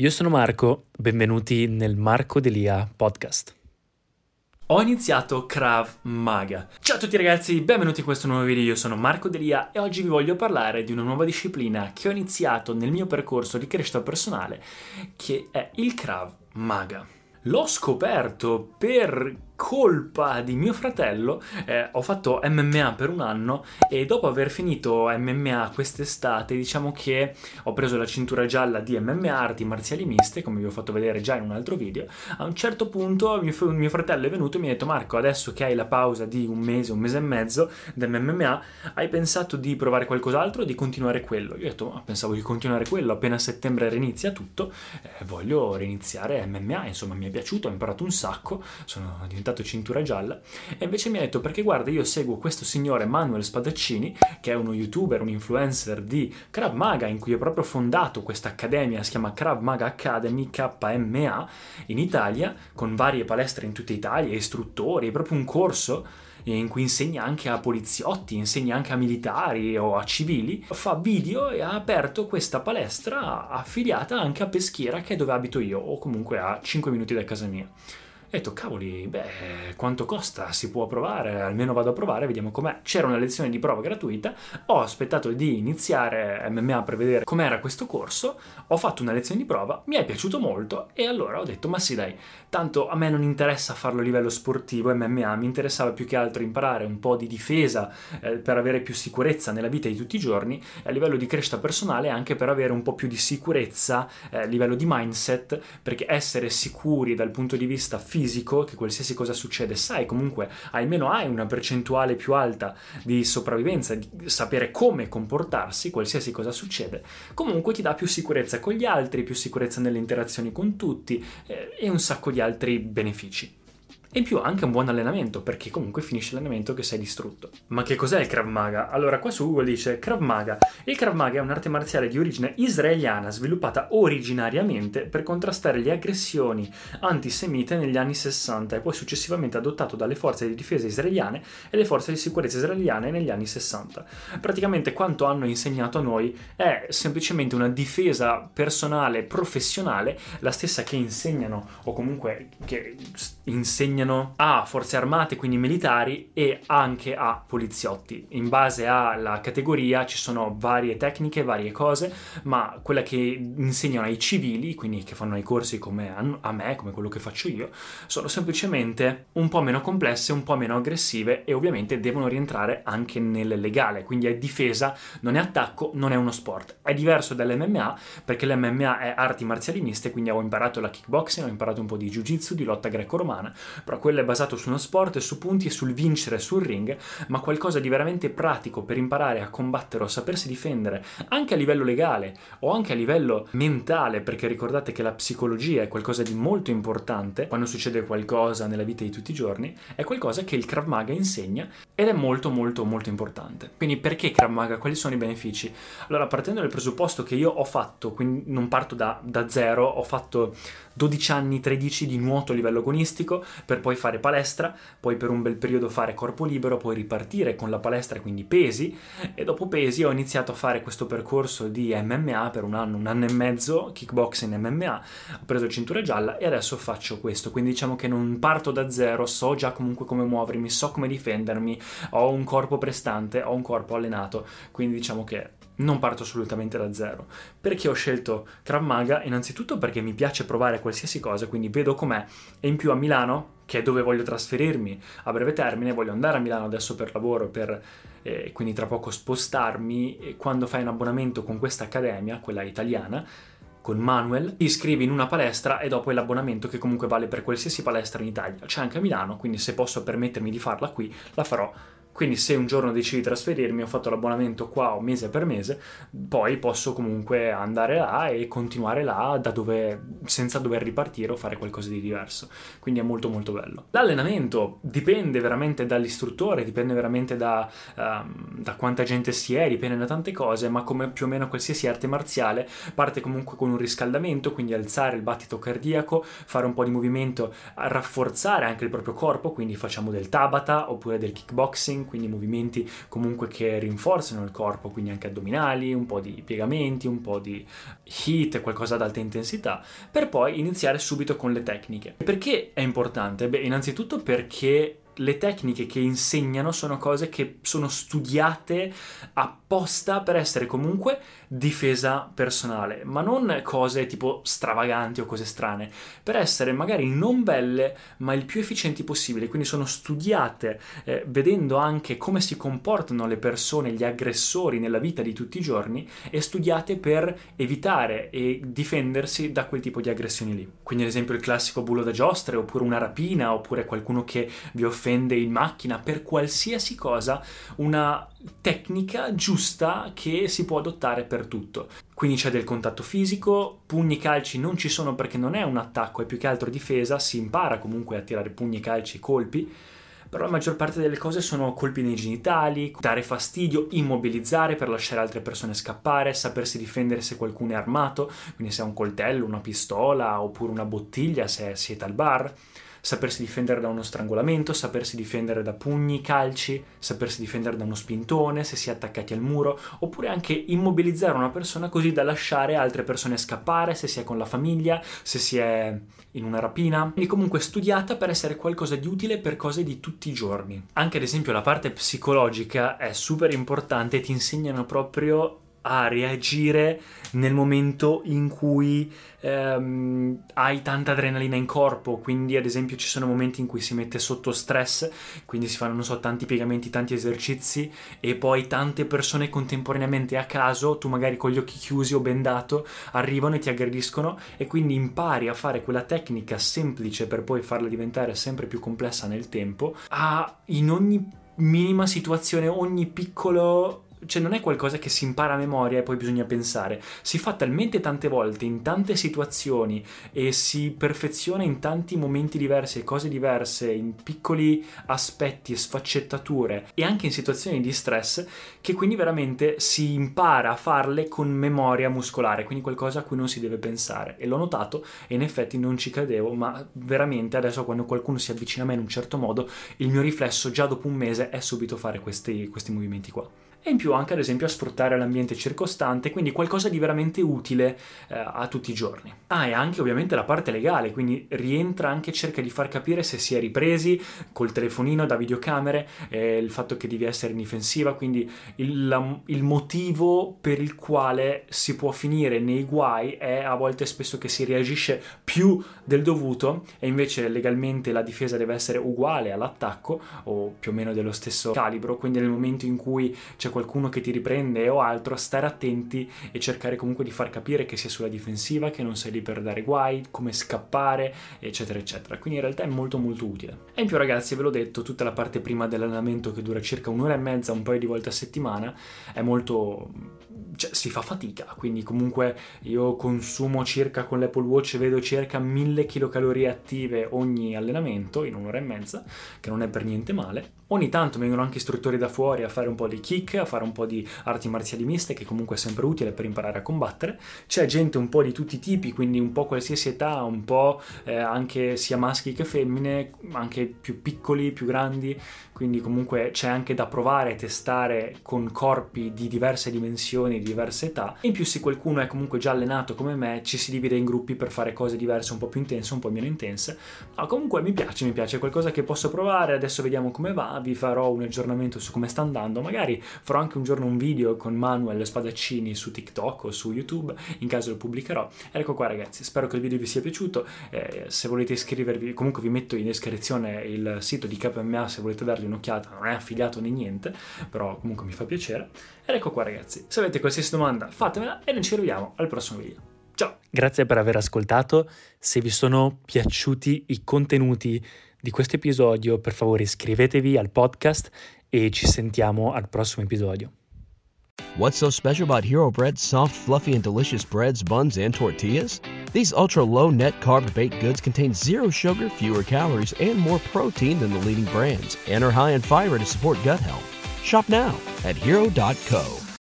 Io sono Marco, benvenuti nel Marco Delia podcast. Ho iniziato Krav Maga. Ciao a tutti ragazzi, benvenuti in questo nuovo video, io sono Marco Delia e oggi vi voglio parlare di una nuova disciplina che ho iniziato nel mio percorso di crescita personale, che è il Krav Maga. L'ho scoperto per colpa di mio fratello eh, ho fatto MMA per un anno e dopo aver finito MMA quest'estate diciamo che ho preso la cintura gialla di MMA arti marziali miste come vi ho fatto vedere già in un altro video. A un certo punto mio, mio fratello è venuto e mi ha detto Marco adesso che hai la pausa di un mese un mese e mezzo dell'MMA hai pensato di provare qualcos'altro o di continuare quello? Io ho detto ma pensavo di continuare quello appena a settembre rinizia tutto eh, voglio riniziare MMA insomma mi è piaciuto ho imparato un sacco sono diventato diventato cintura gialla e invece mi ha detto perché guarda io seguo questo signore Manuel Spadaccini che è uno youtuber, un influencer di Krav Maga in cui ho proprio fondato questa accademia, si chiama Krav Maga Academy KMA in Italia con varie palestre in tutta Italia, istruttori, è proprio un corso in cui insegna anche a poliziotti, insegna anche a militari o a civili, fa video e ha aperto questa palestra affiliata anche a Peschiera che è dove abito io o comunque a 5 minuti da casa mia. E ho detto, cavoli, beh, quanto costa? Si può provare? Almeno vado a provare, vediamo com'è. C'era una lezione di prova gratuita, ho aspettato di iniziare MMA per vedere com'era questo corso, ho fatto una lezione di prova, mi è piaciuto molto e allora ho detto, ma sì dai, tanto a me non interessa farlo a livello sportivo MMA, mi interessava più che altro imparare un po' di difesa eh, per avere più sicurezza nella vita di tutti i giorni e a livello di crescita personale anche per avere un po' più di sicurezza eh, a livello di mindset, perché essere sicuri dal punto di vista fisico fisico, che qualsiasi cosa succede, sai comunque, almeno hai una percentuale più alta di sopravvivenza, di sapere come comportarsi, qualsiasi cosa succede, comunque ti dà più sicurezza con gli altri, più sicurezza nelle interazioni con tutti eh, e un sacco di altri benefici. E in più anche un buon allenamento, perché comunque finisce l'allenamento che sei distrutto. Ma che cos'è il Krav Maga? Allora, qua su Google dice Krav Maga. Il Krav Maga è un'arte marziale di origine israeliana sviluppata originariamente per contrastare le aggressioni antisemite negli anni 60 e poi successivamente adottato dalle forze di difesa israeliane e le forze di sicurezza israeliane negli anni 60. Praticamente quanto hanno insegnato a noi è semplicemente una difesa personale professionale, la stessa che insegnano o comunque che insegnano assegnano a forze armate, quindi militari, e anche a poliziotti. In base alla categoria ci sono varie tecniche, varie cose, ma quella che insegnano ai civili, quindi che fanno i corsi come a me, come quello che faccio io, sono semplicemente un po' meno complesse, un po' meno aggressive e ovviamente devono rientrare anche nel legale, quindi è difesa, non è attacco, non è uno sport. È diverso dall'MMA perché l'MMA è arti marziali miste, quindi ho imparato la kickboxing, ho imparato un po' di jiu-jitsu, di lotta greco-romana, però quello è basato su uno sport, su punti e sul vincere sul ring, ma qualcosa di veramente pratico per imparare a combattere o sapersi difendere, anche a livello legale o anche a livello mentale, perché ricordate che la psicologia è qualcosa di molto importante quando succede qualcosa nella vita di tutti i giorni, è qualcosa che il Krav Maga insegna ed è molto molto molto importante. Quindi perché Krav Maga? Quali sono i benefici? Allora, partendo dal presupposto che io ho fatto, quindi non parto da, da zero, ho fatto 12 anni, 13 di nuoto a livello agonistico, per poi fare palestra, poi per un bel periodo fare corpo libero, poi ripartire con la palestra, quindi pesi, e dopo pesi ho iniziato a fare questo percorso di MMA per un anno, un anno e mezzo, kickboxing MMA, ho preso cintura gialla e adesso faccio questo, quindi diciamo che non parto da zero, so già comunque come muovermi, so come difendermi, ho un corpo prestante, ho un corpo allenato, quindi diciamo che non parto assolutamente da zero. Perché ho scelto Krav Maga? Innanzitutto perché mi piace provare qualsiasi cosa, quindi vedo com'è. E in più a Milano, che è dove voglio trasferirmi a breve termine, voglio andare a Milano adesso per lavoro, per, eh, quindi tra poco spostarmi. E quando fai un abbonamento con questa accademia, quella italiana, con Manuel, ti iscrivi in una palestra e dopo è l'abbonamento che comunque vale per qualsiasi palestra in Italia. C'è anche a Milano, quindi se posso permettermi di farla qui, la farò quindi se un giorno decidi di trasferirmi, ho fatto l'abbonamento qua o mese per mese, poi posso comunque andare là e continuare là da dove, senza dover ripartire o fare qualcosa di diverso. Quindi è molto molto bello. L'allenamento dipende veramente dall'istruttore, dipende veramente da, um, da quanta gente si è, dipende da tante cose, ma come più o meno qualsiasi arte marziale parte comunque con un riscaldamento, quindi alzare il battito cardiaco, fare un po' di movimento, rafforzare anche il proprio corpo, quindi facciamo del tabata oppure del kickboxing flexing, quindi movimenti comunque che rinforzano il corpo, quindi anche addominali, un po' di piegamenti, un po' di heat, qualcosa ad alta intensità, per poi iniziare subito con le tecniche. Perché è importante? Beh, innanzitutto perché le tecniche che insegnano sono cose che sono studiate apposta per essere comunque difesa personale, ma non cose tipo stravaganti o cose strane, per essere magari non belle, ma il più efficienti possibile. Quindi sono studiate eh, vedendo anche come si comportano le persone, gli aggressori nella vita di tutti i giorni e studiate per evitare e difendersi da quel tipo di aggressioni lì. Quindi ad esempio il classico bullo da giostre, oppure una rapina, oppure qualcuno che vi offende in macchina, per qualsiasi cosa, una tecnica giusta che si può adottare per tutto. Quindi c'è del contatto fisico, pugni e calci non ci sono perché non è un attacco, è più che altro difesa, si impara comunque a tirare pugni, calci e colpi, però la maggior parte delle cose sono colpi nei genitali, dare fastidio, immobilizzare per lasciare altre persone scappare, sapersi difendere se qualcuno è armato, quindi se ha un coltello, una pistola oppure una bottiglia se siete al bar sapersi difendere da uno strangolamento, sapersi difendere da pugni, calci, sapersi difendere da uno spintone se si è attaccati al muro, oppure anche immobilizzare una persona così da lasciare altre persone scappare se si è con la famiglia, se si è in una rapina, quindi comunque studiata per essere qualcosa di utile per cose di tutti i giorni. Anche ad esempio la parte psicologica è super importante e ti insegnano proprio a reagire nel momento in cui ehm, hai tanta adrenalina in corpo, quindi ad esempio ci sono momenti in cui si mette sotto stress, quindi si fanno, non so, tanti piegamenti, tanti esercizi e poi tante persone contemporaneamente a caso, tu magari con gli occhi chiusi o bendato, arrivano e ti aggrediscono e quindi impari a fare quella tecnica semplice per poi farla diventare sempre più complessa nel tempo, a in ogni minima situazione, ogni piccolo cioè non è qualcosa che si impara a memoria e poi bisogna pensare, si fa talmente tante volte in tante situazioni e si perfeziona in tanti momenti diversi e cose diverse, in piccoli aspetti e sfaccettature e anche in situazioni di stress che quindi veramente si impara a farle con memoria muscolare, quindi qualcosa a cui non si deve pensare. E l'ho notato e in effetti non ci credevo, ma veramente adesso quando qualcuno si avvicina a me in un certo modo, il mio riflesso già dopo un mese è subito fare questi, questi movimenti qua e in più anche ad esempio a sfruttare l'ambiente circostante, quindi qualcosa di veramente utile eh, a tutti i giorni. Ah, e anche ovviamente la parte legale, quindi rientra anche, cerca di far capire se si è ripresi col telefonino da videocamere, eh, il fatto che devi essere in difensiva, quindi il, la, il motivo per il quale si può finire nei guai è a volte spesso che si reagisce più del dovuto e invece legalmente la difesa deve essere uguale all'attacco o più o meno dello stesso calibro, quindi nel momento in cui c'è qualcuno che ti riprende o altro, stare attenti e cercare comunque di far capire che sei sulla difensiva, che non sei lì per dare guai, come scappare, eccetera, eccetera. Quindi in realtà è molto molto utile. E in più ragazzi, ve l'ho detto, tutta la parte prima dell'allenamento che dura circa un'ora e mezza, un paio di volte a settimana, è molto... Cioè, si fa fatica, quindi comunque io consumo circa con l'Apple Watch, vedo circa 1000 kcal attive ogni allenamento in un'ora e mezza, che non è per niente male. Ogni tanto vengono anche istruttori da fuori a fare un po' di kick, a fare un po' di arti marziali miste, che comunque è sempre utile per imparare a combattere. C'è gente un po' di tutti i tipi, quindi un po' qualsiasi età, un po' eh, anche sia maschi che femmine, anche più piccoli, più grandi, quindi comunque c'è anche da provare e testare con corpi di diverse dimensioni, di diverse età. In più se qualcuno è comunque già allenato come me, ci si divide in gruppi per fare cose diverse, un po' più intense, un po' meno intense. Ma comunque mi piace, mi piace, è qualcosa che posso provare, adesso vediamo come va, vi farò un aggiornamento su come sta andando, magari farò anche un giorno un video con Manuel Spadaccini su TikTok o su YouTube, in caso lo pubblicherò. Ecco qua ragazzi, spero che il video vi sia piaciuto, eh, se volete iscrivervi, comunque vi metto in descrizione il sito di KMA se volete dargli un'occhiata, non è affiliato né niente, però comunque mi fa piacere. Ed ecco qua ragazzi, se avete qualsiasi domanda fatemela e noi ci rivediamo al prossimo video. Ciao! Grazie per aver ascoltato, se vi sono piaciuti i contenuti di questo episodio per favore iscrivetevi al podcast e ci sentiamo al prossimo episodio. What's so special about Hero Bread's soft, fluffy, and delicious breads, buns, and tortillas? These ultra low net carb baked goods contain zero sugar, fewer calories, and more protein than the leading brands, and are high in fiber to support gut health. Shop now at hero.co.